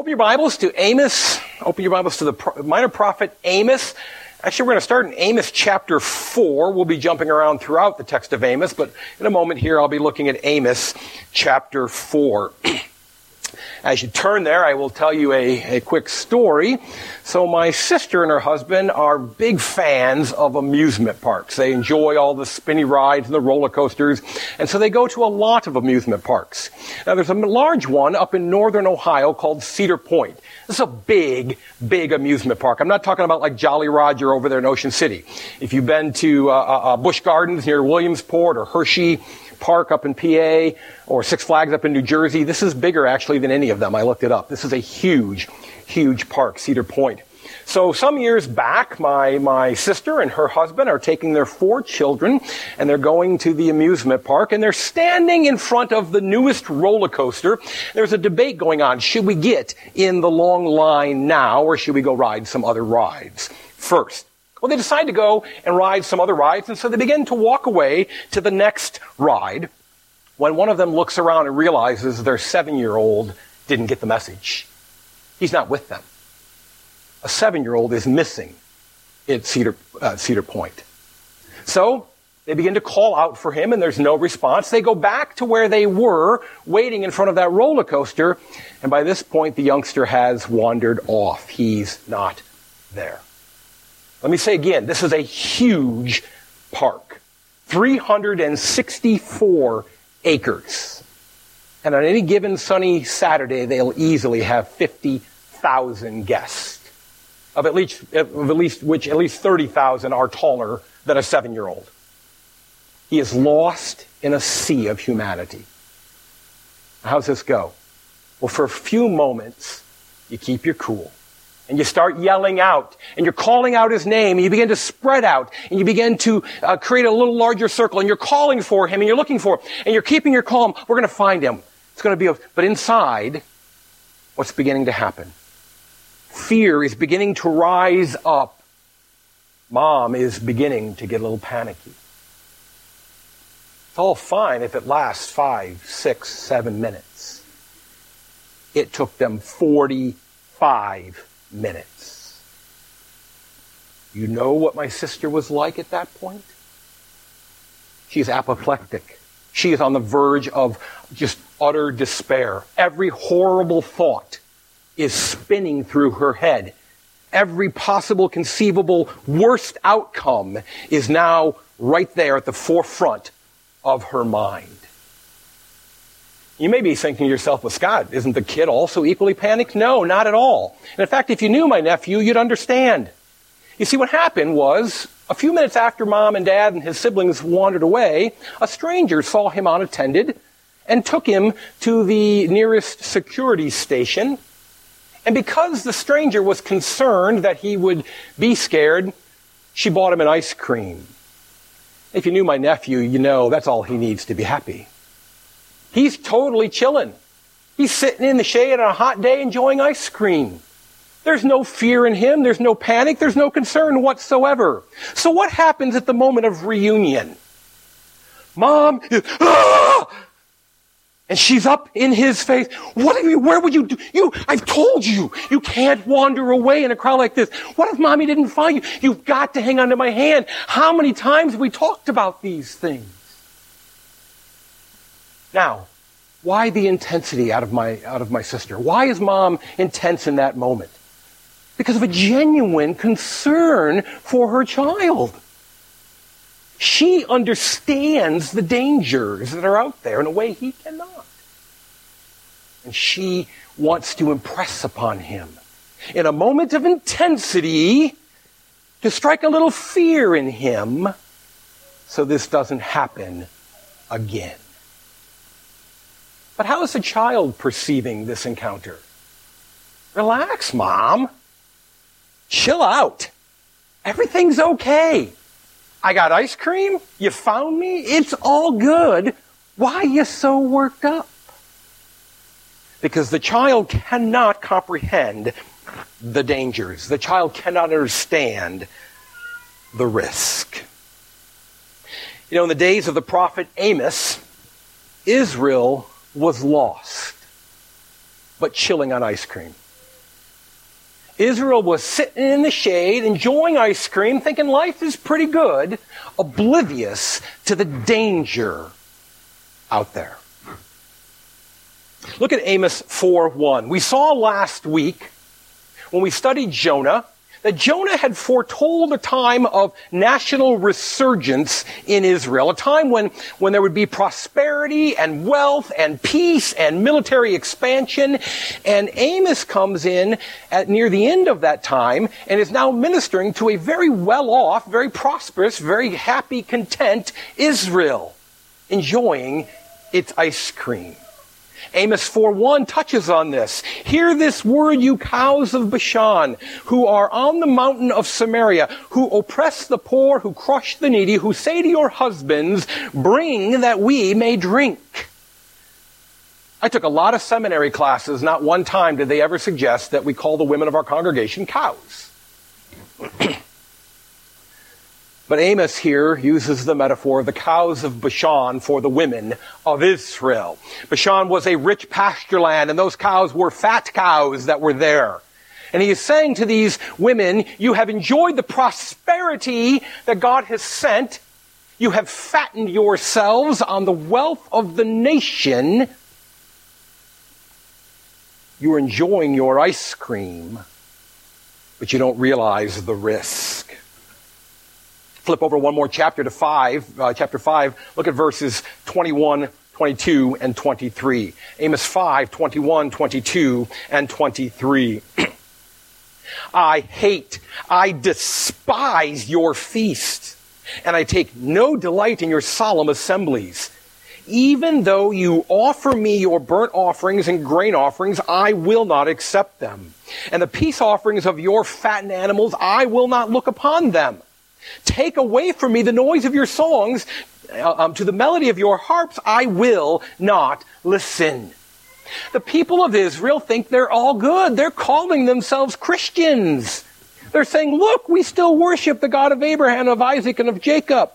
Open your Bibles to Amos. Open your Bibles to the minor prophet Amos. Actually, we're going to start in Amos chapter 4. We'll be jumping around throughout the text of Amos, but in a moment here I'll be looking at Amos chapter 4. As you turn there, I will tell you a, a quick story. So my sister and her husband are big fans of amusement parks. They enjoy all the spinny rides and the roller coasters, and so they go to a lot of amusement parks. Now there's a large one up in northern Ohio called Cedar Point. This is a big, big amusement park. I'm not talking about like Jolly Roger over there in Ocean City. If you've been to uh, uh, uh Busch Gardens near Williamsburg or Hershey, Park up in PA or Six Flags up in New Jersey. This is bigger actually than any of them. I looked it up. This is a huge, huge park, Cedar Point. So some years back, my, my sister and her husband are taking their four children and they're going to the amusement park and they're standing in front of the newest roller coaster. There's a debate going on. Should we get in the long line now or should we go ride some other rides first? Well, they decide to go and ride some other rides, and so they begin to walk away to the next ride when one of them looks around and realizes their seven year old didn't get the message. He's not with them. A seven year old is missing at Cedar, uh, Cedar Point. So they begin to call out for him, and there's no response. They go back to where they were, waiting in front of that roller coaster, and by this point, the youngster has wandered off. He's not there. Let me say again, this is a huge park. 364 acres. And on any given sunny Saturday, they'll easily have 50,000 guests. Of at least, of at least, which at least 30,000 are taller than a seven year old. He is lost in a sea of humanity. How's this go? Well, for a few moments, you keep your cool and you start yelling out and you're calling out his name and you begin to spread out and you begin to uh, create a little larger circle and you're calling for him and you're looking for him and you're keeping your calm. We're going to find him. It's going to be, a, but inside, what's beginning to happen? Fear is beginning to rise up. Mom is beginning to get a little panicky. It's all fine if it lasts five, six, seven minutes. It took them 45 minutes. You know what my sister was like at that point? She's apoplectic. She is on the verge of just utter despair. Every horrible thought is spinning through her head. Every possible conceivable worst outcome is now right there at the forefront of her mind. You may be thinking to yourself, well, Scott, isn't the kid also equally panicked? No, not at all. And in fact, if you knew my nephew, you'd understand. You see, what happened was, a few minutes after mom and dad and his siblings wandered away, a stranger saw him unattended and took him to the nearest security station. And because the stranger was concerned that he would be scared, she bought him an ice cream. If you knew my nephew, you know that's all he needs to be happy. He's totally chilling. He's sitting in the shade on a hot day enjoying ice cream. There's no fear in him. There's no panic. There's no concern whatsoever. So what happens at the moment of reunion? Mom, ah! and she's up in his face. What are you, where would you do? You, I've told you, you can't wander away in a crowd like this. What if mommy didn't find you? You've got to hang onto my hand. How many times have we talked about these things? Now, why the intensity out of my, out of my sister? Why is mom intense in that moment? Because of a genuine concern for her child. She understands the dangers that are out there in a way he cannot. And she wants to impress upon him, in a moment of intensity, to strike a little fear in him so this doesn't happen again. But how is the child perceiving this encounter? Relax, mom. Chill out. Everything's okay. I got ice cream. You found me. It's all good. Why are you so worked up? Because the child cannot comprehend the dangers. The child cannot understand the risk. You know, in the days of the prophet Amos, Israel was lost, but chilling on ice cream. Israel was sitting in the shade, enjoying ice cream, thinking life is pretty good, oblivious to the danger out there. Look at Amos 4 1. We saw last week when we studied Jonah that Jonah had foretold a time of national resurgence in Israel, a time when, when there would be prosperity and wealth and peace and military expansion. And Amos comes in at near the end of that time and is now ministering to a very well off, very prosperous, very happy, content Israel, enjoying its ice cream. Amos 4:1 touches on this. Hear this word, you cows of Bashan, who are on the mountain of Samaria, who oppress the poor, who crush the needy, who say to your husbands, bring that we may drink. I took a lot of seminary classes. Not one time did they ever suggest that we call the women of our congregation cows. But Amos here uses the metaphor of the cows of Bashan for the women of Israel. Bashan was a rich pasture land, and those cows were fat cows that were there. And he is saying to these women, you have enjoyed the prosperity that God has sent. You have fattened yourselves on the wealth of the nation. You are enjoying your ice cream, but you don't realize the risk flip over one more chapter to 5, uh, chapter 5, look at verses 21, 22, and 23. Amos 5, 21, 22, and 23. I hate, I despise your feast, and I take no delight in your solemn assemblies. Even though you offer me your burnt offerings and grain offerings, I will not accept them. And the peace offerings of your fattened animals, I will not look upon them. Take away from me the noise of your songs. Uh, um, to the melody of your harps, I will not listen. The people of Israel think they're all good. They're calling themselves Christians. They're saying, look, we still worship the God of Abraham, of Isaac, and of Jacob.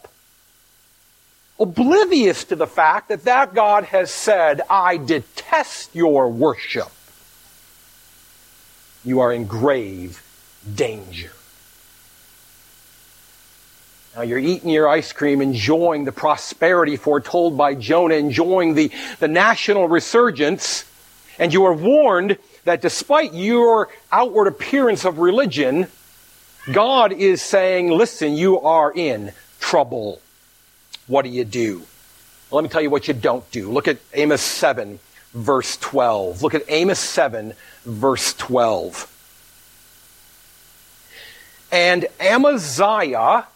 Oblivious to the fact that that God has said, I detest your worship. You are in grave danger. Now you're eating your ice cream, enjoying the prosperity foretold by Jonah, enjoying the, the national resurgence, and you are warned that despite your outward appearance of religion, God is saying, listen, you are in trouble. What do you do? Well, let me tell you what you don't do. Look at Amos 7, verse 12. Look at Amos 7, verse 12. And Amaziah,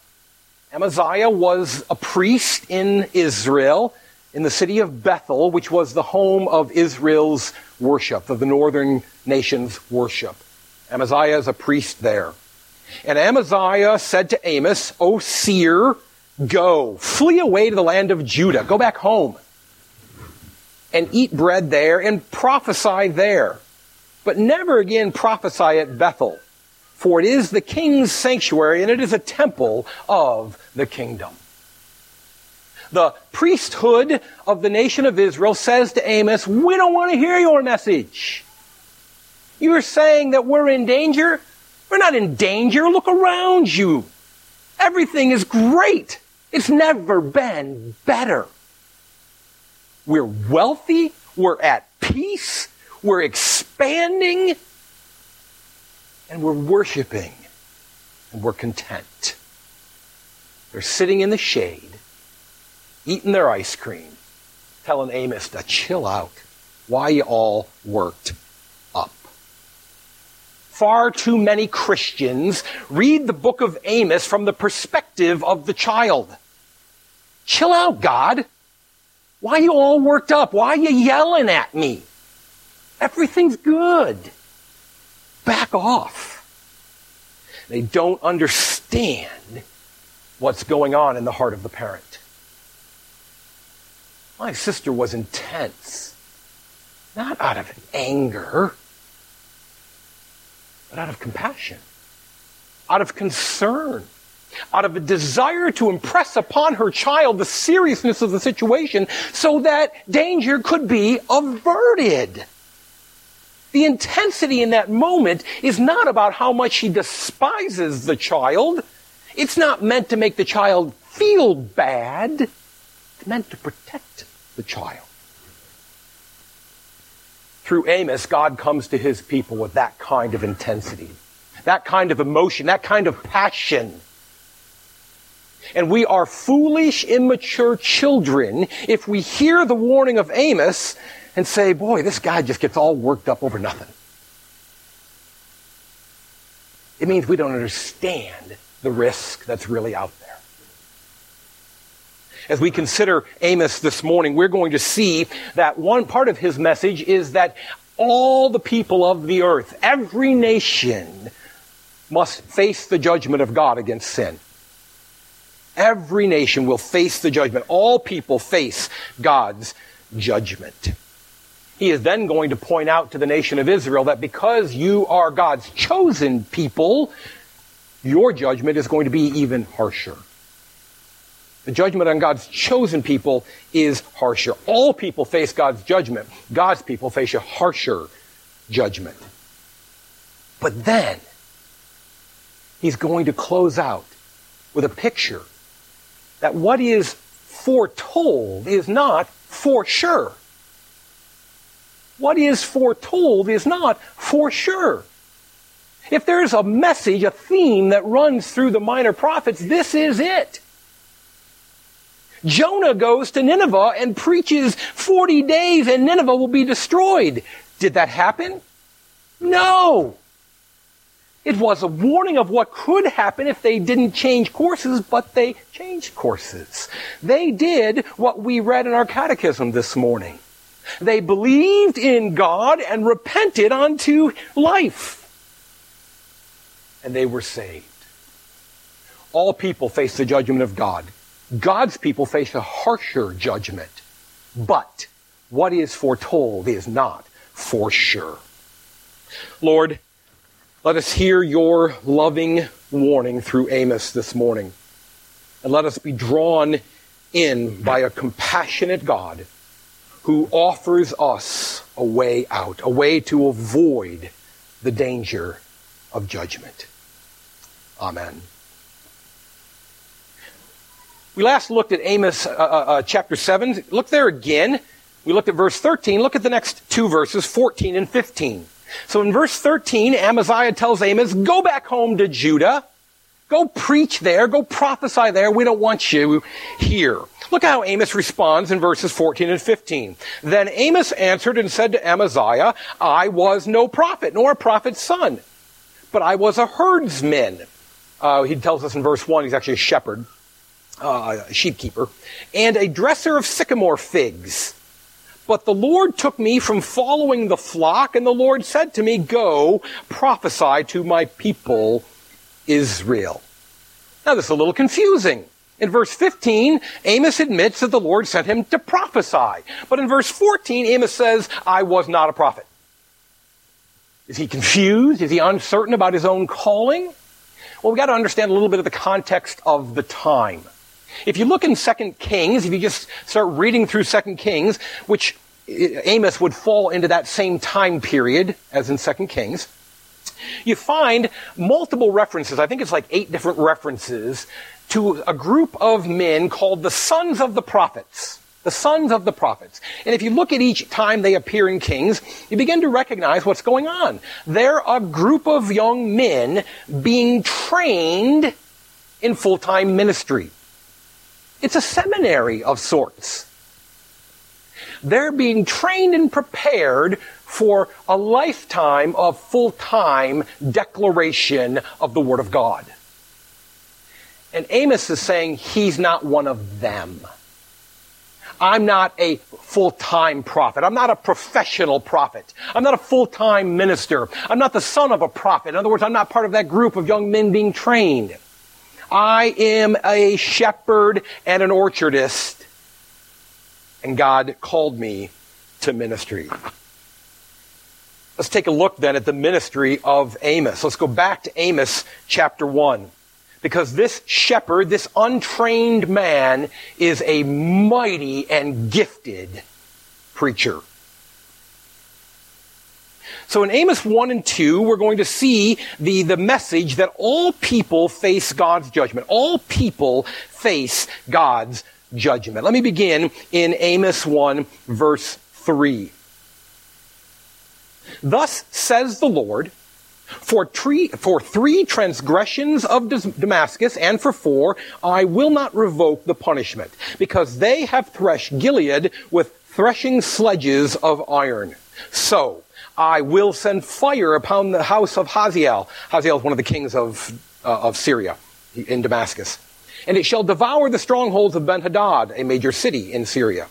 Amaziah was a priest in Israel, in the city of Bethel, which was the home of Israel's worship, of the northern nation's worship. Amaziah is a priest there. And Amaziah said to Amos, O seer, go, flee away to the land of Judah, go back home, and eat bread there and prophesy there. But never again prophesy at Bethel for it is the king's sanctuary and it is a temple of the kingdom. The priesthood of the nation of Israel says to Amos, we don't want to hear your message. You're saying that we're in danger? We're not in danger. Look around you. Everything is great. It's never been better. We're wealthy. We're at peace. We're expanding and we're worshiping and we're content. They're sitting in the shade, eating their ice cream, telling Amos to chill out. Why you all worked up. Far too many Christians read the book of Amos from the perspective of the child. Chill out, God. Why you all worked up? Why you yelling at me? Everything's good back off. They don't understand what's going on in the heart of the parent. My sister was intense, not out of anger, but out of compassion, out of concern, out of a desire to impress upon her child the seriousness of the situation so that danger could be averted. The intensity in that moment is not about how much she despises the child. It's not meant to make the child feel bad. It's meant to protect the child. Through Amos, God comes to his people with that kind of intensity, that kind of emotion, that kind of passion. And we are foolish, immature children if we hear the warning of Amos and say, boy, this guy just gets all worked up over nothing. It means we don't understand the risk that's really out there. As we consider Amos this morning, we're going to see that one part of his message is that all the people of the earth, every nation, must face the judgment of God against sin. Every nation will face the judgment. All people face God's judgment. He is then going to point out to the nation of Israel that because you are God's chosen people, your judgment is going to be even harsher. The judgment on God's chosen people is harsher. All people face God's judgment. God's people face a harsher judgment. But then, he's going to close out with a picture that what is foretold is not for sure. What is foretold is not for sure. If there's a message, a theme that runs through the minor prophets, this is it. Jonah goes to Nineveh and preaches 40 days and Nineveh will be destroyed. Did that happen? No. It was a warning of what could happen if they didn't change courses, but they changed courses. They did what we read in our catechism this morning. They believed in God and repented unto life. And they were saved. All people face the judgment of God. God's people face a harsher judgment. But what is foretold is not for sure. Lord, let us hear your loving warning through Amos this morning. And let us be drawn in by a compassionate God who offers us a way out, a way to avoid the danger of judgment. Amen. We last looked at Amos uh, uh, uh, chapter 7. Look there again. We looked at verse 13. Look at the next two verses, 14 and 15. So in verse 13, Amaziah tells Amos, go back home to Judah. Go preach there. Go prophesy there. We don't want you here. Look how Amos responds in verses 14 and 15. Then Amos answered and said to Amaziah, I was no prophet, nor a prophet's son, but I was a herdsman. Uh, he tells us in verse 1 he's actually a shepherd uh, sheepkeeper, and a dresser of sycamore figs. But the Lord took me from following the flock, and the Lord said to me, Go, prophesy to my people Israel. Now, this is a little confusing. In verse 15, Amos admits that the Lord sent him to prophesy. But in verse 14, Amos says, I was not a prophet. Is he confused? Is he uncertain about his own calling? Well, we've got to understand a little bit of the context of the time. If you look in 2 Kings, if you just start reading through 2 Kings, which eh, Amos would fall into that same time period as in 2 Kings, you find multiple references. I think it's like eight different references to a group of men called the sons of the prophets. The sons of the prophets. And if you look at each time they appear in Kings, you begin to recognize what's going on. They're a group of young men being trained in full-time ministry. It's a seminary of sorts. They're being trained and prepared for a lifetime of full-time declaration of the Word of God. And Amos is saying he's not one of them. I'm not a full-time prophet. I'm not a professional prophet. I'm not a full-time minister. I'm not the son of a prophet. In other words, I'm not part of that group of young men being trained. I am a shepherd and an orchardist, and God called me to ministry. Let's take a look then at the ministry of Amos. Let's go back to Amos chapter 1. Because this shepherd, this untrained man, is a mighty and gifted preacher. So in Amos 1 and 2, we're going to see the, the message that all people face God's judgment. All people face God's judgment. Let me begin in Amos 1 verse 3. Thus says the Lord, for, for three transgressions of Damascus and for four, I will not revoke the punishment, because they have threshed Gilead with threshing sledges of iron. So, I will send fire upon the house of Hazael. Hazael is one of the kings of, uh, of Syria in Damascus. And it shall devour the strongholds of Ben-Hadad, a major city in Syria.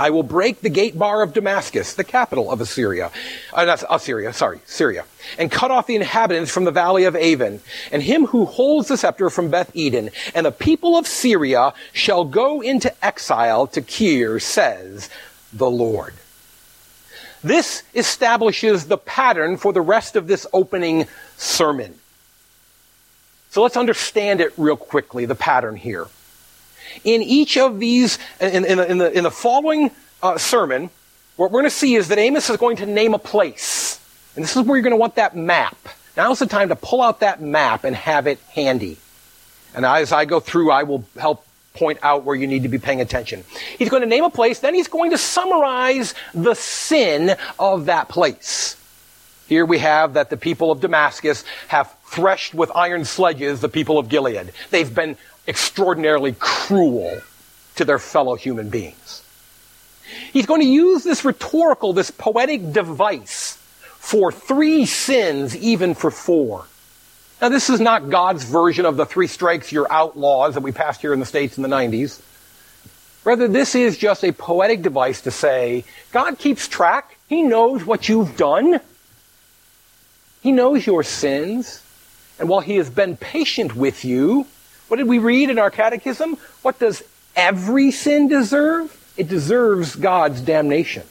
I will break the gate bar of Damascus, the capital of Assyria, uh, not Assyria, sorry, Syria, and cut off the inhabitants from the valley of Aven, and him who holds the scepter from Beth Eden. And the people of Syria shall go into exile to Kir, says the Lord. This establishes the pattern for the rest of this opening sermon. So let's understand it real quickly, the pattern here. In each of these, in, in, in the, in the following uh, sermon, what we're going to see is that Amos is going to name a place. And this is where you're going to want that map. Now's the time to pull out that map and have it handy. And as I go through, I will help point out where you need to be paying attention. He's going to name a place, then he's going to summarize the sin of that place. Here we have that the people of Damascus have threshed with iron sledges the people of Gilead. They've been extraordinarily cruel to their fellow human beings. He's going to use this rhetorical, this poetic device for three sins, even for four. Now, this is not God's version of the three strikes, you're outlaws that we passed here in the States in the 90s. Rather, this is just a poetic device to say, God keeps track. He knows what you've done. He knows your sins. And while He has been patient with you, what did we read in our catechism? What does every sin deserve? It deserves God's damnation.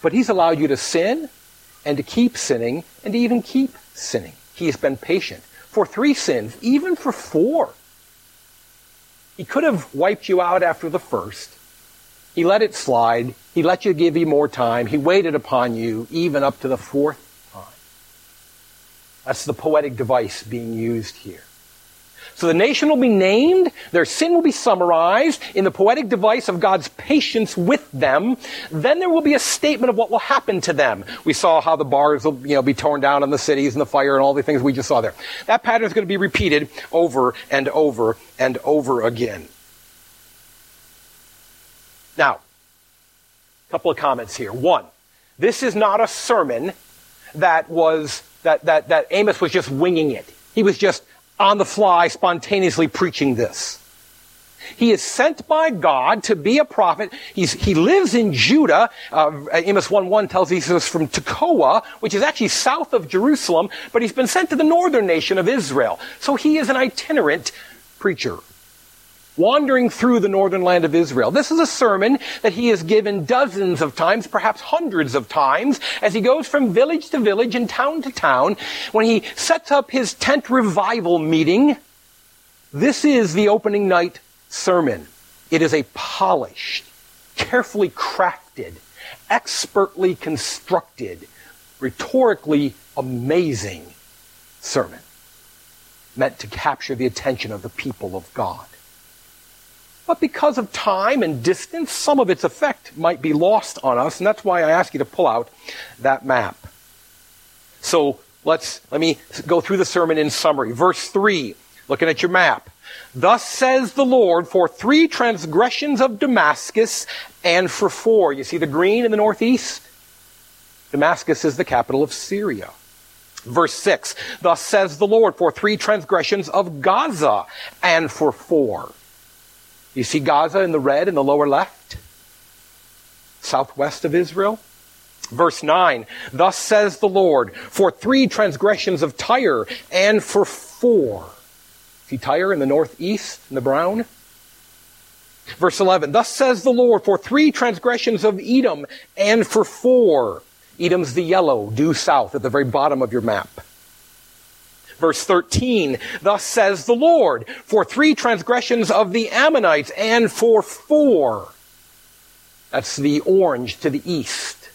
But He's allowed you to sin and to keep sinning and to even keep sinning. He has been patient for three sins, even for four. He could have wiped you out after the first. He let it slide. He let you give you more time. He waited upon you even up to the fourth time. That's the poetic device being used here. So the nation will be named, their sin will be summarized in the poetic device of God's patience with them. Then there will be a statement of what will happen to them. We saw how the bars will you know, be torn down in the cities and the fire and all the things we just saw there. That pattern is going to be repeated over and over and over again. Now, a couple of comments here. One, this is not a sermon that was that, that, that Amos was just winging it. He was just on the fly, spontaneously preaching this. He is sent by God to be a prophet. He's, he lives in Judah. Uh, Amos 1.1 tells us he's from Tekoa, which is actually south of Jerusalem, but he's been sent to the northern nation of Israel. So he is an itinerant preacher wandering through the northern land of Israel. This is a sermon that he has given dozens of times, perhaps hundreds of times, as he goes from village to village and town to town. When he sets up his tent revival meeting, this is the opening night sermon. It is a polished, carefully crafted, expertly constructed, rhetorically amazing sermon meant to capture the attention of the people of God. But because of time and distance, some of its effect might be lost on us, and that's why I ask you to pull out that map. So let's let me go through the sermon in summary. Verse 3, looking at your map. Thus says the Lord, for three transgressions of Damascus and for four. You see the green in the northeast? Damascus is the capital of Syria. Verse 6, thus says the Lord, for three transgressions of Gaza and for four. You see Gaza in the red in the lower left? Southwest of Israel? Verse 9, Thus says the Lord, for three transgressions of Tyre and for four. See Tyre in the northeast in the brown? Verse 11, Thus says the Lord, for three transgressions of Edom and for four. Edom's the yellow, due south at the very bottom of your map. Verse 13, thus says the Lord, for three transgressions of the Ammonites and for four. That's the orange to the east.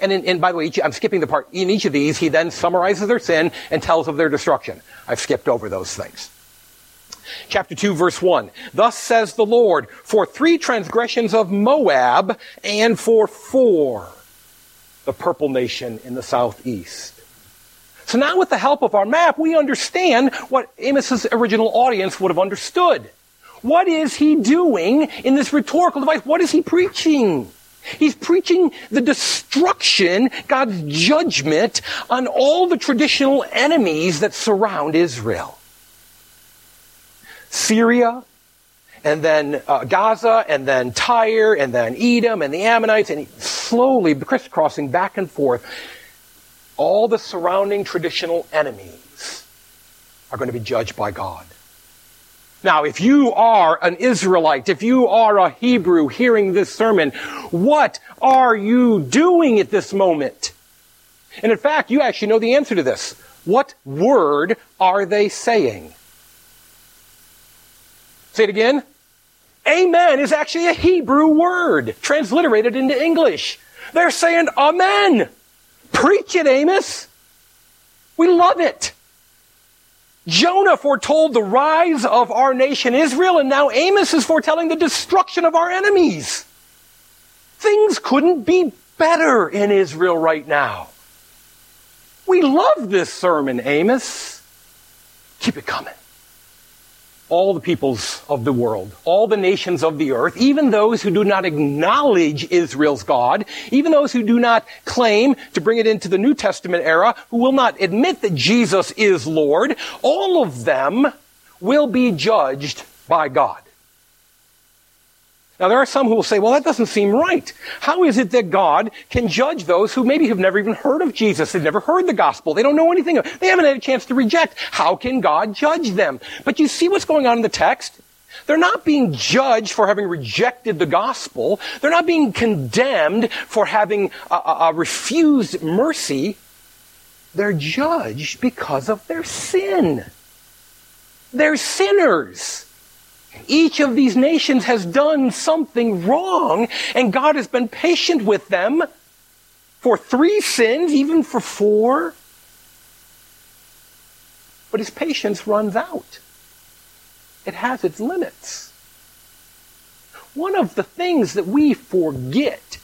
And, in, and by the way, each, I'm skipping the part. In each of these, he then summarizes their sin and tells of their destruction. I've skipped over those things. Chapter 2, verse 1. Thus says the Lord, for three transgressions of Moab and for four, the purple nation in the southeast. So now with the help of our map, we understand what Amos's original audience would have understood. What is he doing in this rhetorical device? What is he preaching? He's preaching the destruction, God's judgment on all the traditional enemies that surround Israel. Syria, and then uh, Gaza, and then Tyre, and then Edom, and the Ammonites, and slowly crisscrossing back and forth. All the surrounding traditional enemies are going to be judged by God. Now, if you are an Israelite, if you are a Hebrew hearing this sermon, what are you doing at this moment? And in fact, you actually know the answer to this. What word are they saying? Say it again. Amen is actually a Hebrew word transliterated into English. They're saying Amen. Preach it, Amos. We love it. Jonah foretold the rise of our nation Israel, and now Amos is foretelling the destruction of our enemies. Things couldn't be better in Israel right now. We love this sermon, Amos. Keep it coming all the peoples of the world, all the nations of the earth, even those who do not acknowledge Israel's God, even those who do not claim to bring it into the New Testament era, who will not admit that Jesus is Lord, all of them will be judged by God. Now, there are some who will say, well, that doesn't seem right. How is it that God can judge those who maybe have never even heard of Jesus? They've never heard the gospel. They don't know anything. They haven't had a chance to reject. How can God judge them? But you see what's going on in the text? They're not being judged for having rejected the gospel. They're not being condemned for having uh, refused mercy. They're judged because of their sin. They're sinners. Each of these nations has done something wrong, and God has been patient with them for three sins, even for four. But his patience runs out. It has its limits. One of the things that we forget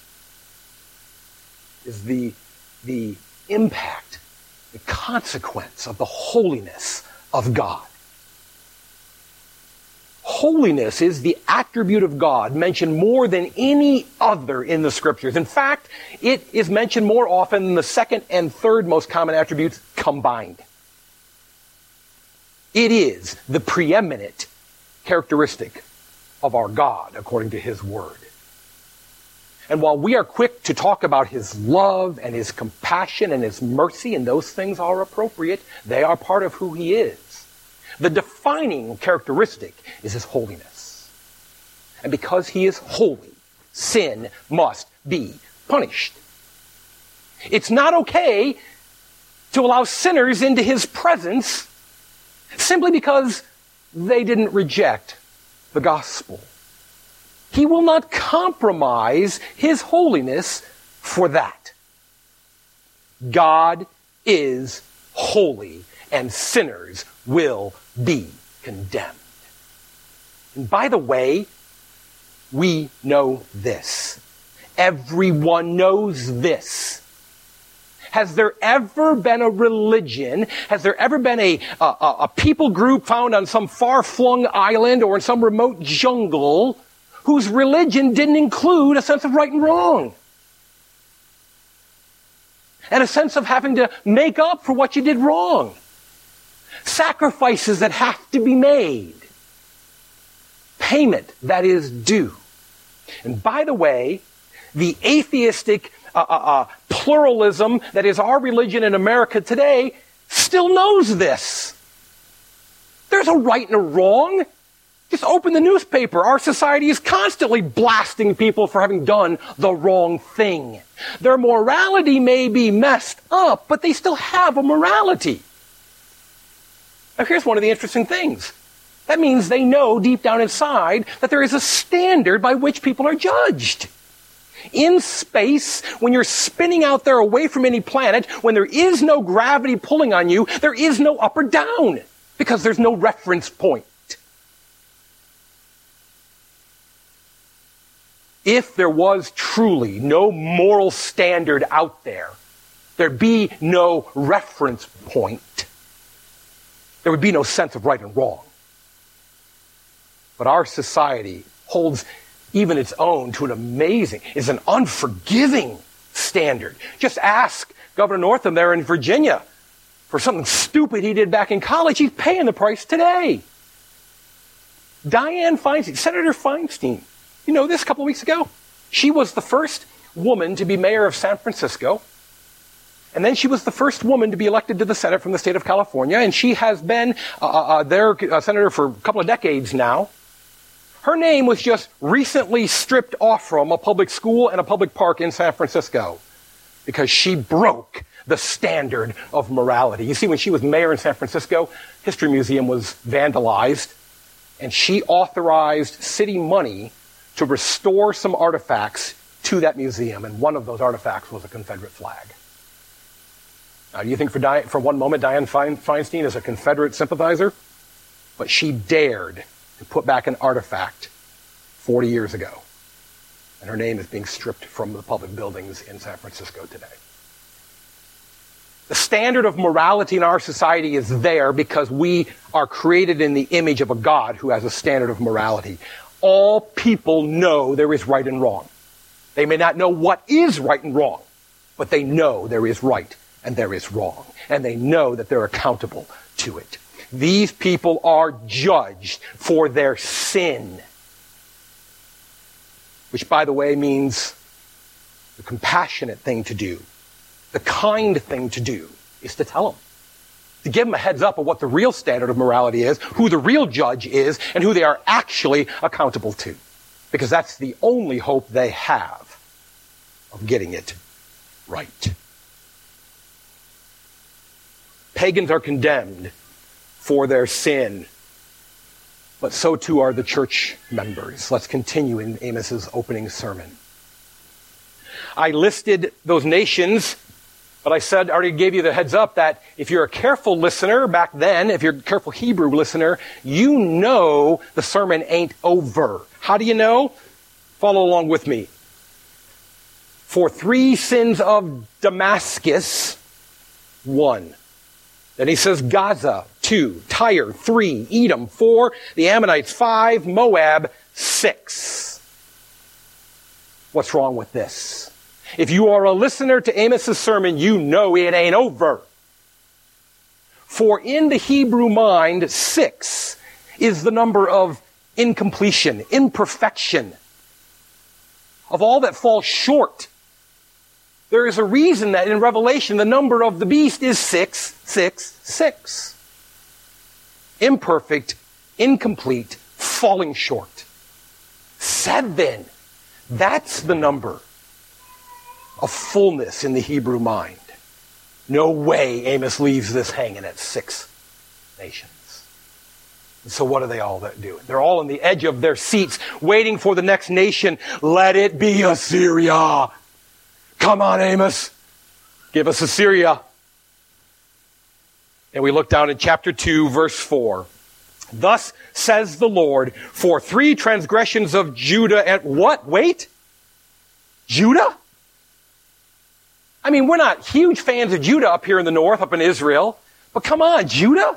is the, the impact, the consequence of the holiness of God. Holiness is the attribute of God mentioned more than any other in the scriptures. In fact, it is mentioned more often than the second and third most common attributes combined. It is the preeminent characteristic of our God according to His Word. And while we are quick to talk about His love and His compassion and His mercy, and those things are appropriate, they are part of who He is. The defining characteristic is his holiness. And because he is holy, sin must be punished. It's not okay to allow sinners into his presence simply because they didn't reject the gospel. He will not compromise his holiness for that. God is holy and sinners will be condemned. And by the way, we know this. Everyone knows this. Has there ever been a religion? Has there ever been a, a, a people group found on some far flung island or in some remote jungle whose religion didn't include a sense of right and wrong? And a sense of having to make up for what you did wrong sacrifices that have to be made, payment that is due. And by the way, the atheistic uh, uh, uh, pluralism that is our religion in America today still knows this. There's a right and a wrong. Just open the newspaper. Our society is constantly blasting people for having done the wrong thing. Their morality may be messed up, but they still have a morality. Now, here's one of the interesting things. That means they know deep down inside that there is a standard by which people are judged. in space, when you're spinning out there away from any planet, when there is no gravity pulling on you, there is no up or down because there's no reference point. If there was truly no moral standard out there, there'd be no reference point. There would be no sense of right and wrong. But our society holds even its own to an amazing, is an unforgiving standard. Just ask Governor Northam there in Virginia for something stupid he did back in college. He's paying the price today. Dianne Feinstein, Senator Feinstein, you know this a couple of weeks ago? She was the first woman to be mayor of San Francisco. And then she was the first woman to be elected to the Senate from the state of California. And she has been uh, uh, uh their uh, senator for a couple of decades now. Her name was just recently stripped off from a public school and a public park in San Francisco because she broke the standard of morality. You see, when she was mayor in San Francisco, History Museum was vandalized, and she authorized city money to restore some artifacts to that museum, and one of those artifacts was a Confederate flag. Now, do you think for, Di- for one moment Dianne Feinstein is a Confederate sympathizer? But she dared to put back an artifact 40 years ago. And her name is being stripped from the public buildings in San Francisco today. The standard of morality in our society is there because we are created in the image of a God who has a standard of morality. All people know there is right and wrong. They may not know what is right and wrong, but they know there is right and there is wrong. And they know that they're accountable to it. These people are judged for their sin. Which, by the way, means the compassionate thing to do, the kind thing to do, is to tell them. To give them a heads up of what the real standard of morality is, who the real judge is, and who they are actually accountable to. Because that's the only hope they have of getting it right. Pagans are condemned for their sin. But so too are the church members. Let's continue in Amos's opening sermon. I listed those nations, but I said, I already gave you the heads up that if you're a careful listener back then, if you're a careful Hebrew listener, you know the sermon ain't over. How do you know? Follow along with me. For three sins of Damascus, one. Then he says Gaza, two, Tyre, three, Edom, four, the Ammonites, five, Moab, six. What's wrong with this? If you are a listener to Amos's sermon, you know it ain't over. For in the Hebrew mind, six is the number of incompletion, imperfection, of all that falls short there is a reason that in Revelation the number of the beast is 666. Imperfect, incomplete, falling short. Then, that's the number of fullness in the Hebrew mind. No way Amos leaves this hanging at six nations. So what are they all doing? They're all on the edge of their seats, waiting for the next nation. Let it be Assyria. Come on, Amos. Give us Assyria. And we look down in chapter 2, verse 4. Thus says the Lord, for three transgressions of Judah at what? Wait? Judah? I mean, we're not huge fans of Judah up here in the north, up in Israel. But come on, Judah?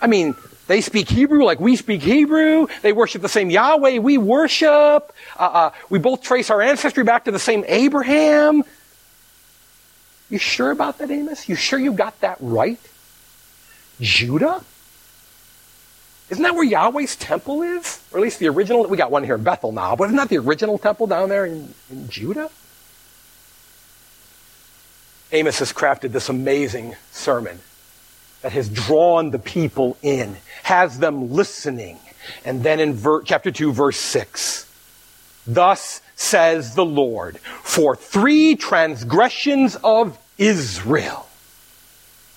I mean, they speak Hebrew like we speak Hebrew. They worship the same Yahweh we worship. Uh, uh, we both trace our ancestry back to the same Abraham. You sure about that, Amos? You sure you got that right? Judah? Isn't that where Yahweh's temple is? Or at least the original? We got one here in Bethel now, but isn't that the original temple down there in, in Judah? Amos has crafted this amazing sermon that has drawn the people in, has them listening. And then in ver- chapter 2, verse 6, thus says the Lord, for three transgressions of Israel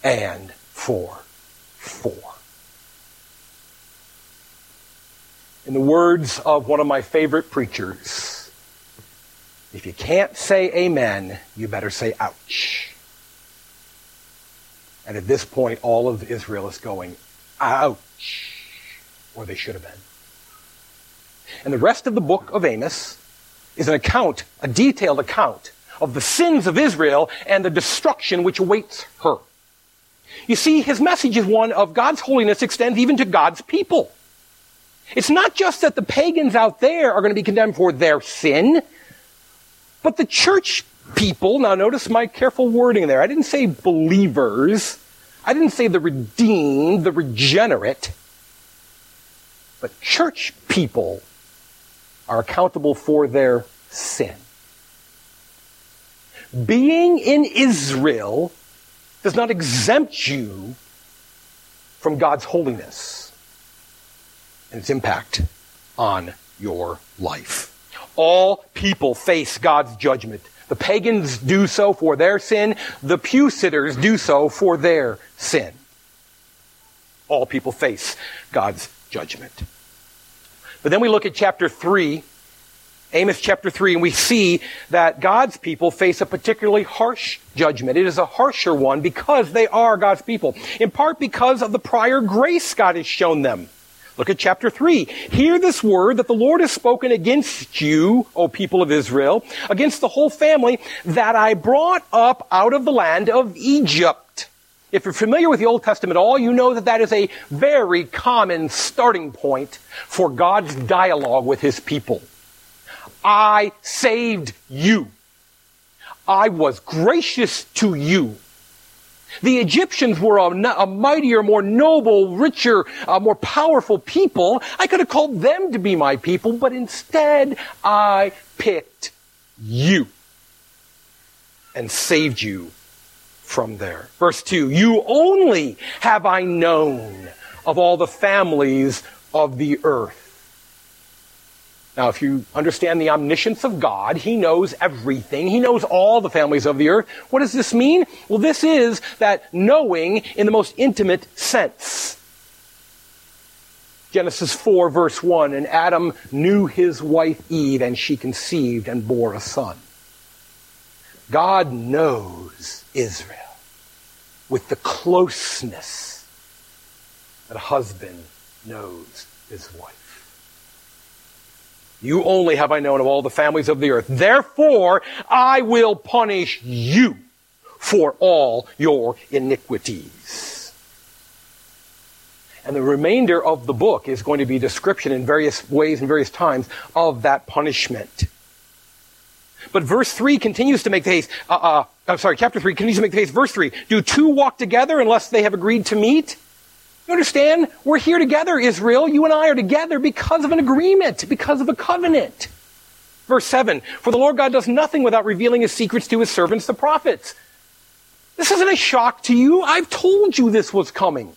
and for four. In the words of one of my favorite preachers, If you can't say amen, you better say ouch. And at this point, all of Israel is going, ouch, or they should have been. And the rest of the book of Amos is an account, a detailed account of the sins of Israel and the destruction which awaits her. You see, his message is one of God's holiness extends even to God's people. It's not just that the pagans out there are going to be condemned for their sin, but the church people, now notice my careful wording there. I didn't say believers. I didn't say the redeemed, the regenerate. But church people are accountable for their sin. Being in Israel does not exempt you from God's holiness and its impact on your life. All people face God's judgment. The pagans do so for their sin. The pew sitters do so for their sin. All people face God's judgment. But then we look at chapter 3, Amos chapter 3, and we see that God's people face a particularly harsh judgment. It is a harsher one because they are God's people, in part because of the prior grace God has shown them. Look at chapter 3. Hear this word that the Lord has spoken against you, O people of Israel, against the whole family that I brought up out of the land of Egypt. If you're familiar with the Old Testament at all, you know that that is a very common starting point for God's dialogue with his people. I saved you. I was gracious to you. The Egyptians were a, a mightier, more noble, richer, uh, more powerful people. I could have called them to be my people, but instead I picked you and saved you from there. Verse 2 You only have I known of all the families of the earth. Now, if you understand the omniscience of God, He knows everything. He knows all the families of the earth. What does this mean? Well, this is that knowing in the most intimate sense. Genesis 4 verse 1, and Adam knew his wife Eve, and she conceived and bore a son. God knows Israel with the closeness that a husband knows his wife. You only have I known of all the families of the earth. Therefore, I will punish you for all your iniquities. And the remainder of the book is going to be description in various ways and various times of that punishment. But verse 3 continues to make the case, uh, uh, I'm sorry, chapter 3 continues to make the case. Verse 3, do two walk together unless they have agreed to meet? You understand? We're here together, Israel. You and I are together because of an agreement, because of a covenant. Verse 7 For the Lord God does nothing without revealing his secrets to his servants, the prophets. This isn't a shock to you. I've told you this was coming.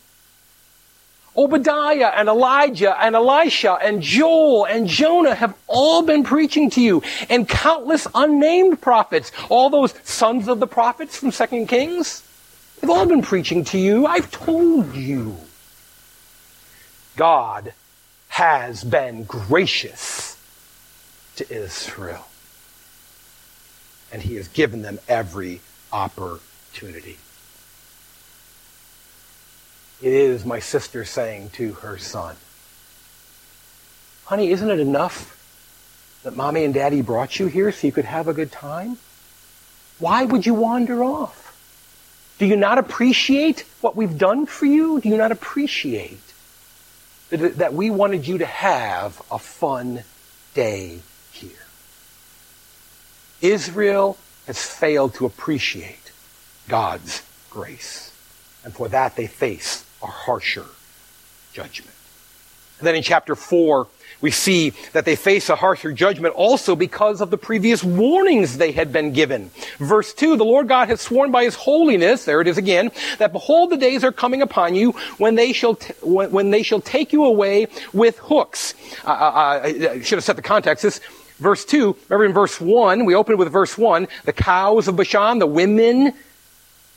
Obadiah and Elijah and Elisha and Joel and Jonah have all been preaching to you, and countless unnamed prophets, all those sons of the prophets from Second Kings, they've all been preaching to you. I've told you. God has been gracious to Israel. And he has given them every opportunity. It is my sister saying to her son, Honey, isn't it enough that mommy and daddy brought you here so you could have a good time? Why would you wander off? Do you not appreciate what we've done for you? Do you not appreciate that, we wanted you to have a fun day here. Israel has failed to appreciate God's grace. And for that, they face a harsher judgment. And then in chapter 4, we see that they face a harsher judgment also because of the previous warnings they had been given. Verse 2, the Lord God has sworn by his holiness, there it is again, that behold the days are coming upon you when they shall, t- when, they shall take you away with hooks. Uh, uh, uh I should have set the context. This, verse 2, remember in verse 1, we opened with verse 1, the cows of Bashan, the women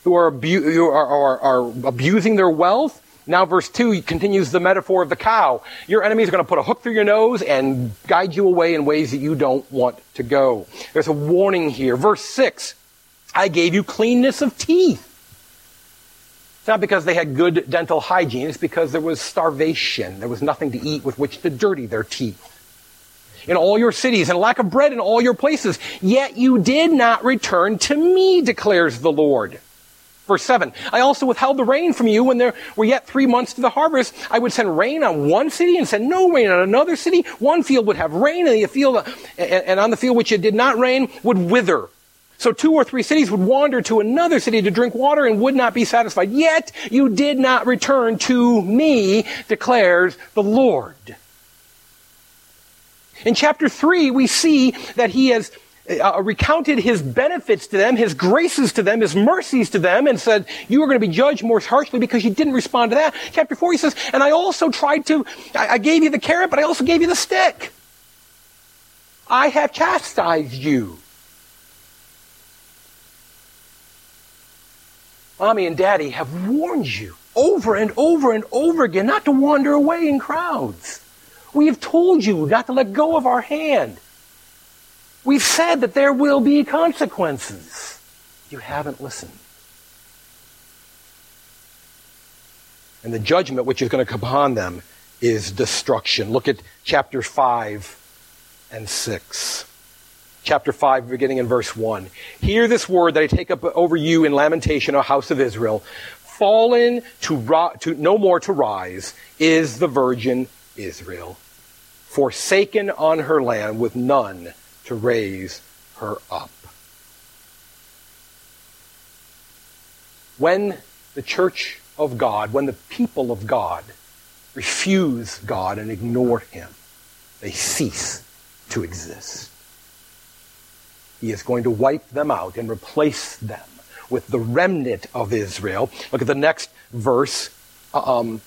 who are, abu- who are, are, are abusing their wealth, Now, verse 2 continues the metaphor of the cow. Your enemies are going to put a hook through your nose and guide you away in ways that you don't want to go. There's a warning here. Verse 6 I gave you cleanness of teeth. It's not because they had good dental hygiene, it's because there was starvation. There was nothing to eat with which to dirty their teeth. In all your cities, and lack of bread in all your places. Yet you did not return to me, declares the Lord. Verse 7, I also withheld the rain from you when there were yet three months to the harvest. I would send rain on one city and send no rain on another city. One field would have rain and the field, and on the field which it did not rain would wither. So two or three cities would wander to another city to drink water and would not be satisfied. Yet you did not return to me, declares the Lord. In chapter 3, we see that he has uh, recounted his benefits to them, his graces to them, his mercies to them, and said, You are going to be judged more harshly because you didn't respond to that. Chapter 4, he says, And I also tried to, I, I gave you the carrot, but I also gave you the stick. I have chastised you. Mommy and Daddy have warned you over and over and over again not to wander away in crowds. We have told you not to let go of our hand. We've said that there will be consequences. You haven't listened. And the judgment which is going to come upon them is destruction. Look at chapter 5 and 6. Chapter 5, beginning in verse 1. Hear this word that I take up over you in lamentation, O house of Israel. Fallen to, ro- to no more to rise is the virgin Israel, forsaken on her land with none to raise her up. When the church of God, when the people of God refuse God and ignore Him, they cease to exist. He is going to wipe them out and replace them with the remnant of Israel. Look at the next verse. Um,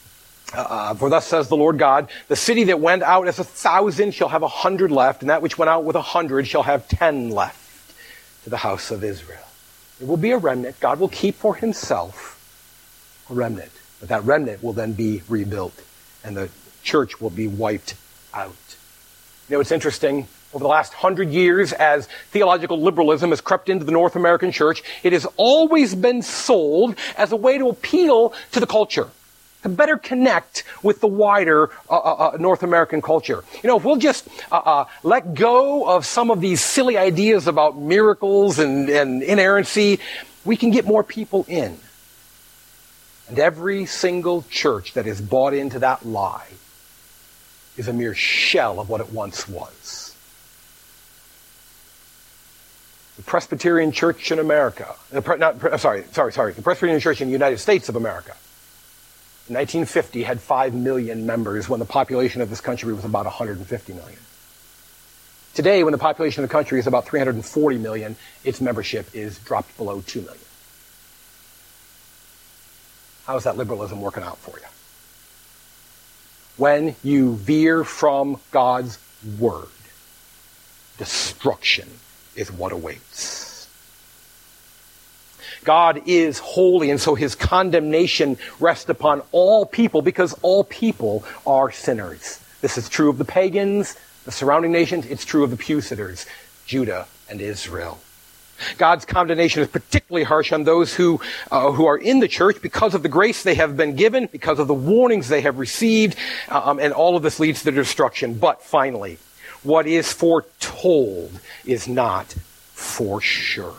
uh, for thus says the Lord God, the city that went out as a thousand shall have a hundred left, and that which went out with a hundred shall have ten left to the house of Israel. It will be a remnant. God will keep for himself a remnant. But that remnant will then be rebuilt, and the church will be wiped out. You know, it's interesting. Over the last hundred years, as theological liberalism has crept into the North American church, it has always been sold as a way to appeal to the culture better connect with the wider uh, uh, uh, North American culture. You know, if we'll just uh, uh, let go of some of these silly ideas about miracles and, and inerrancy, we can get more people in. And every single church that is bought into that lie is a mere shell of what it once was. The Presbyterian Church in America, not, sorry, sorry, sorry, the Presbyterian Church in the United States of America 1950 had 5 million members when the population of this country was about 150 million. Today, when the population of the country is about 340 million, its membership is dropped below 2 million. How's that liberalism working out for you? When you veer from God's word, destruction is what awaits. God is holy, and so his condemnation rests upon all people because all people are sinners. This is true of the pagans, the surrounding nations, it's true of the pew sitters, Judah and Israel. God's condemnation is particularly harsh on those who, uh, who are in the church because of the grace they have been given, because of the warnings they have received, um, and all of this leads to destruction. But finally, what is foretold is not for sure.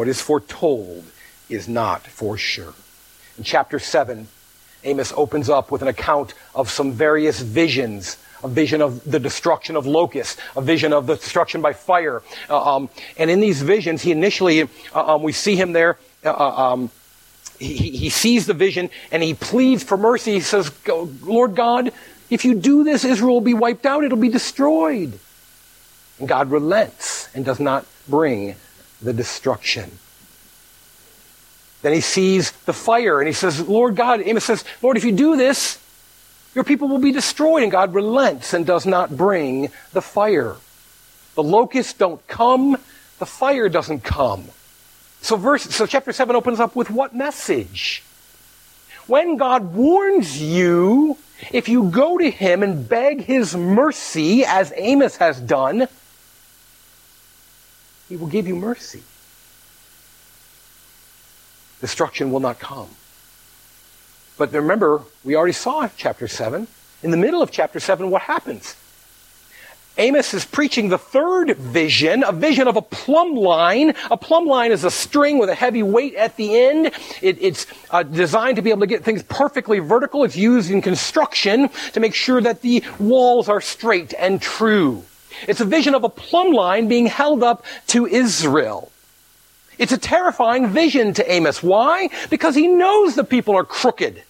What is foretold is not for sure. In chapter 7, Amos opens up with an account of some various visions a vision of the destruction of locusts, a vision of the destruction by fire. Uh, um, and in these visions, he initially, uh, um, we see him there. Uh, uh um, he, he, sees the vision and he pleads for mercy. He says, Lord God, if you do this, Israel will be wiped out. It'll be destroyed. And God relents and does not bring the destruction. Then he sees the fire and he says, Lord God, Amos says, Lord, if you do this, your people will be destroyed. And God relents and does not bring the fire. The locusts don't come. The fire doesn't come. So verse, so chapter 7 opens up with what message? When God warns you, if you go to him and beg his mercy, as Amos has done, he will give you mercy. Destruction will not come. But remember, we already saw chapter 7. In the middle of chapter 7, what happens? Amos is preaching the third vision, a vision of a plumb line. A plumb line is a string with a heavy weight at the end. It, it's uh, designed to be able to get things perfectly vertical. It's used in construction to make sure that the walls are straight and true. It's a vision of a plumb line being held up to Israel. It's a terrifying vision to Amos. Why? Because he knows the people are crooked.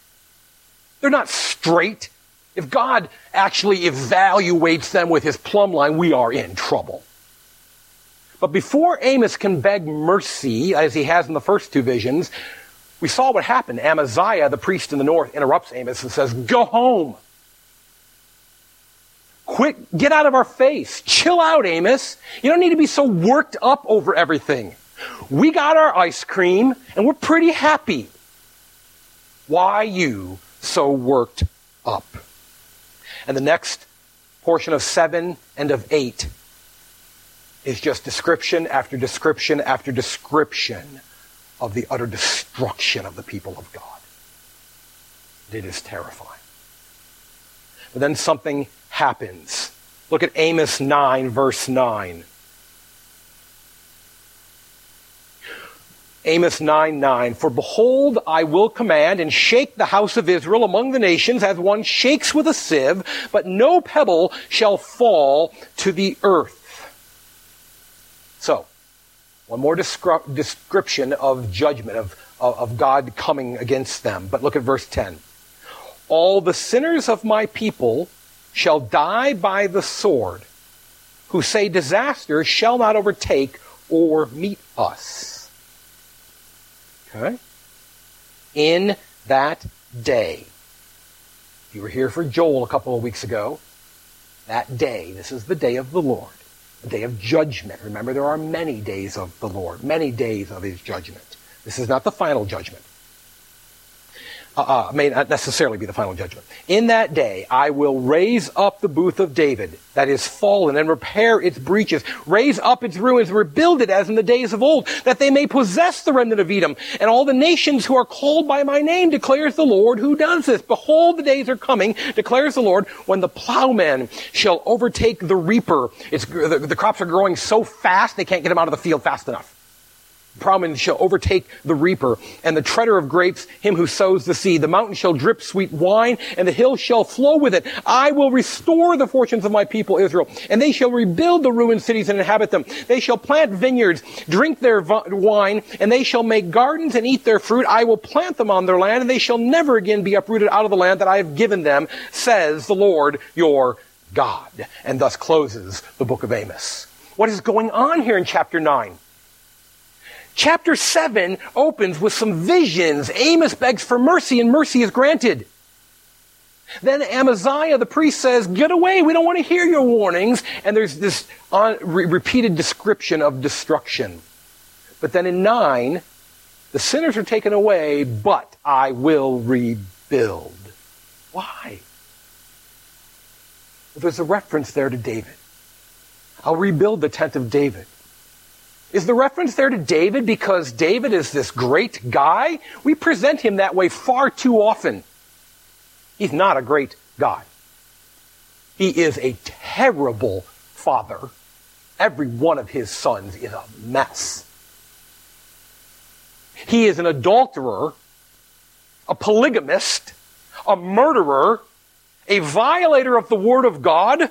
They're not straight. If God actually evaluates them with his plumb line, we are in trouble. But before Amos can beg mercy, as he has in the first two visions, we saw what happened. Amaziah, the priest in the north, interrupts Amos and says, Go home. Quit, get out of our face. Chill out, Amos. You don't need to be so worked up over everything. We got our ice cream and we're pretty happy. Why you so worked up? And the next portion of seven and of eight is just description after description after description of the utter destruction of the people of God. It is terrifying. But then something happens. Look at Amos 9, verse 9. Amos 9 9. For behold, I will command and shake the house of Israel among the nations as one shakes with a sieve, but no pebble shall fall to the earth. So, one more descri- description of judgment, of, of God coming against them. But look at verse 10. All the sinners of my people shall die by the sword, who say disaster shall not overtake or meet us. Okay? In that day. You were here for Joel a couple of weeks ago, that day, this is the day of the Lord, the day of judgment. Remember, there are many days of the Lord, many days of his judgment. This is not the final judgment uh, uh, may not necessarily be the final judgment. In that day, I will raise up the booth of David that is fallen and repair its breaches, raise up its ruins, rebuild it as in the days of old, that they may possess the remnant of Edom and all the nations who are called by my name, declares the Lord who does this. Behold, the days are coming, declares the Lord, when the plowman shall overtake the reaper. It's, the, the crops are growing so fast they can't get them out of the field fast enough plowman shall overtake the reaper, and the treader of grapes him who sows the seed. The mountain shall drip sweet wine, and the hill shall flow with it. I will restore the fortunes of my people Israel, and they shall rebuild the ruined cities and inhabit them. They shall plant vineyards, drink their wine, and they shall make gardens and eat their fruit. I will plant them on their land, and they shall never again be uprooted out of the land that I have given them, says the Lord your God. And thus closes the book of Amos. What is going on here in chapter 9? Chapter 7 opens with some visions. Amos begs for mercy, and mercy is granted. Then Amaziah, the priest, says, Get away, we don't want to hear your warnings. And there's this re- repeated description of destruction. But then in 9, the sinners are taken away, but I will rebuild. Why? Well, there's a reference there to David. I'll rebuild the tent of David. Is the reference there to David because David is this great guy? We present him that way far too often. He's not a great guy. He is a terrible father. Every one of his sons is a mess. He is an adulterer, a polygamist, a murderer, a violator of the word of God,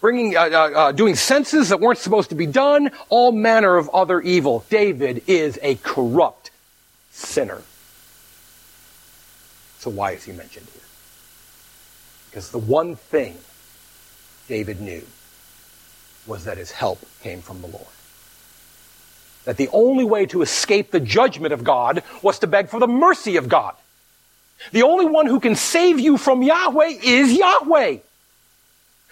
bringing, uh, uh, uh, doing senses that weren't supposed to be done, all manner of other evil. David is a corrupt sinner. So why is he mentioned here? Because the one thing David knew was that his help came from the Lord. That the only way to escape the judgment of God was to beg for the mercy of God. The only one who can save you from Yahweh is Yahweh.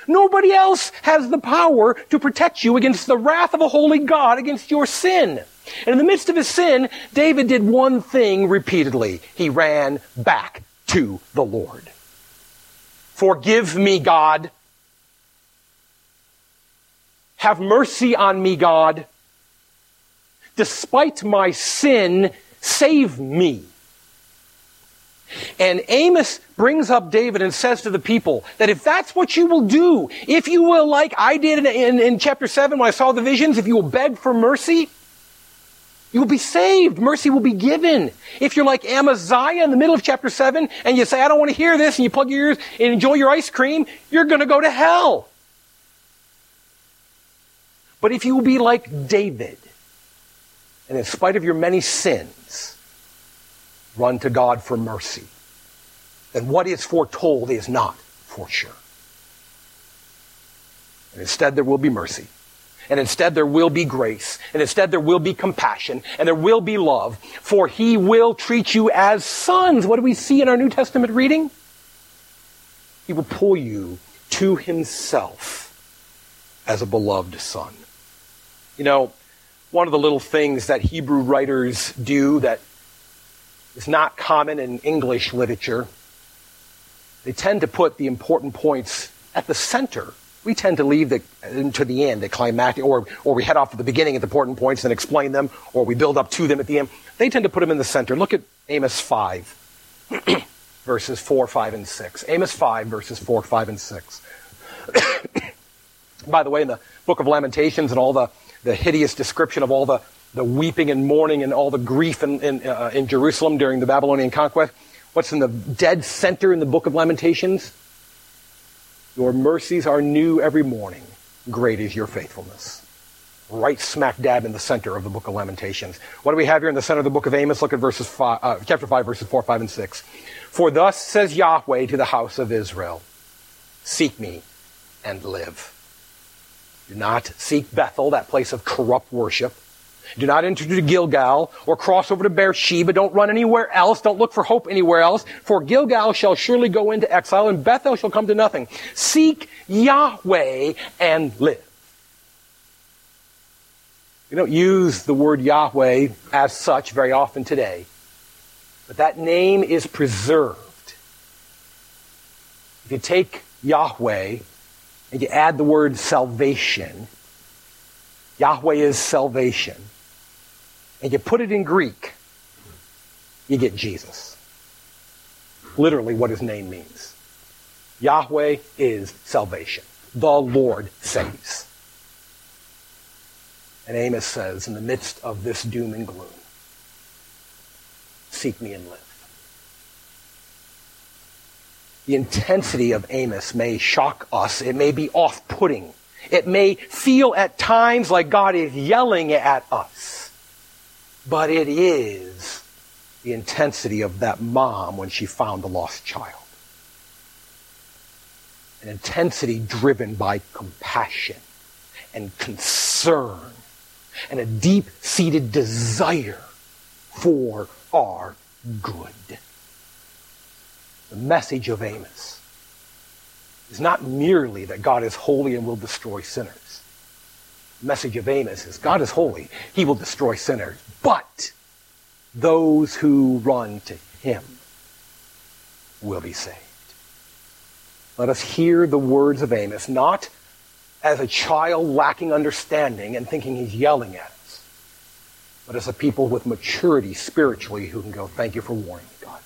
Nobody else has the power to protect you against the wrath of a holy God against your sin. And in the midst of his sin, David did one thing repeatedly. He ran back to the Lord. Forgive me, God. Have mercy on me, God. Despite my sin, save me. And Amos brings up David and says to the people that if that's what you will do, if you will, like I did in, in, in, chapter 7 when I saw the visions, if you will beg for mercy, you will be saved. Mercy will be given. If you're like Amaziah in the middle of chapter 7 and you say, I don't want to hear this, and you plug your ears and enjoy your ice cream, you're going to go to hell. But if you will be like David, and in spite of your many sins, run to God for mercy, And what is foretold is not for sure. And instead, there will be mercy. And instead, there will be grace. And instead, there will be compassion. And there will be love. For he will treat you as sons. What do we see in our New Testament reading? He will pull you to himself as a beloved son. You know, one of the little things that Hebrew writers do that is not common in English literature, they tend to put the important points at the center. We tend to leave the, to the end, the climactic, or, or we head off at the beginning at the important points and explain them, or we build up to them at the end. They tend to put them in the center. Look at Amos 5, verses 4, 5, and 6. Amos 5, verses 4, 5, and 6. By the way, in the book of Lamentations and all the the hideous description of all the, the weeping and mourning and all the grief in, in, uh, in Jerusalem during the Babylonian conquest. What's in the dead center in the book of Lamentations? Your mercies are new every morning. Great is your faithfulness. Right smack dab in the center of the book of Lamentations. What do we have here in the center of the book of Amos? Look at verses five, uh, chapter 5, verses 4, 5, and 6. For thus says Yahweh to the house of Israel, Seek me and live. Do not seek Bethel, that place of corrupt worship. Do not enter to Gilgal or cross over to Beersheba. Don't run anywhere else. Don't look for hope anywhere else. For Gilgal shall surely go into exile and Bethel shall come to nothing. Seek Yahweh and live. We don't use the word Yahweh as such very often today, but that name is preserved. If you take Yahweh and you add the word salvation, Yahweh is salvation, and you put it in Greek, you get Jesus. Literally what his name means. Yahweh is salvation. The Lord saves. And Amos says, in the midst of this doom and gloom, seek me and live. The intensity of Amos may shock us. It may be off-putting. It may feel at times like God is yelling at us. But it is the intensity of that mom when she found the lost child. An intensity driven by compassion and concern and a deep-seated desire for our good the message of Amos is not merely that God is holy and will destroy sinners. Message of Amos is God is holy, he will destroy sinners, but those who run to him will be saved. Let us hear the words of Amos, not as a child lacking understanding and thinking he's yelling at us, but as a people with maturity spiritually who can go, thank you for warning me, God.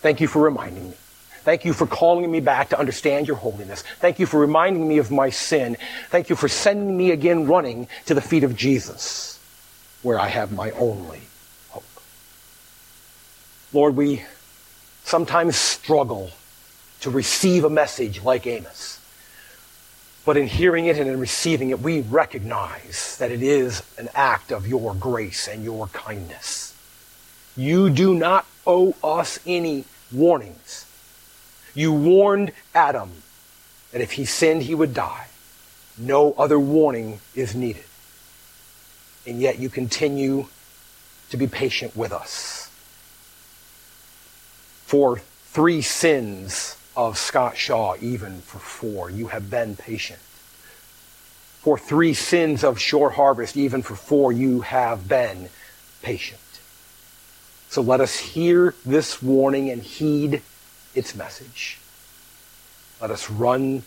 Thank you for reminding me. Thank you for calling me back to understand your holiness. Thank you for reminding me of my sin. Thank you for sending me again running to the feet of Jesus, where I have my only hope. Lord, we sometimes struggle to receive a message like Amos. But in hearing it and in receiving it, we recognize that it is an act of your grace and your kindness. You do not owe us any warnings. You warned Adam that if he sinned, he would die. No other warning is needed. And yet you continue to be patient with us. For three sins of Scott Shaw, even for four, you have been patient. For three sins of short harvest, even for four, you have been patient. So let us hear this warning and heed its message. Let us run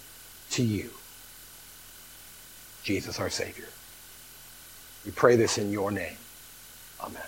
to you, Jesus our Savior. We pray this in your name. Amen.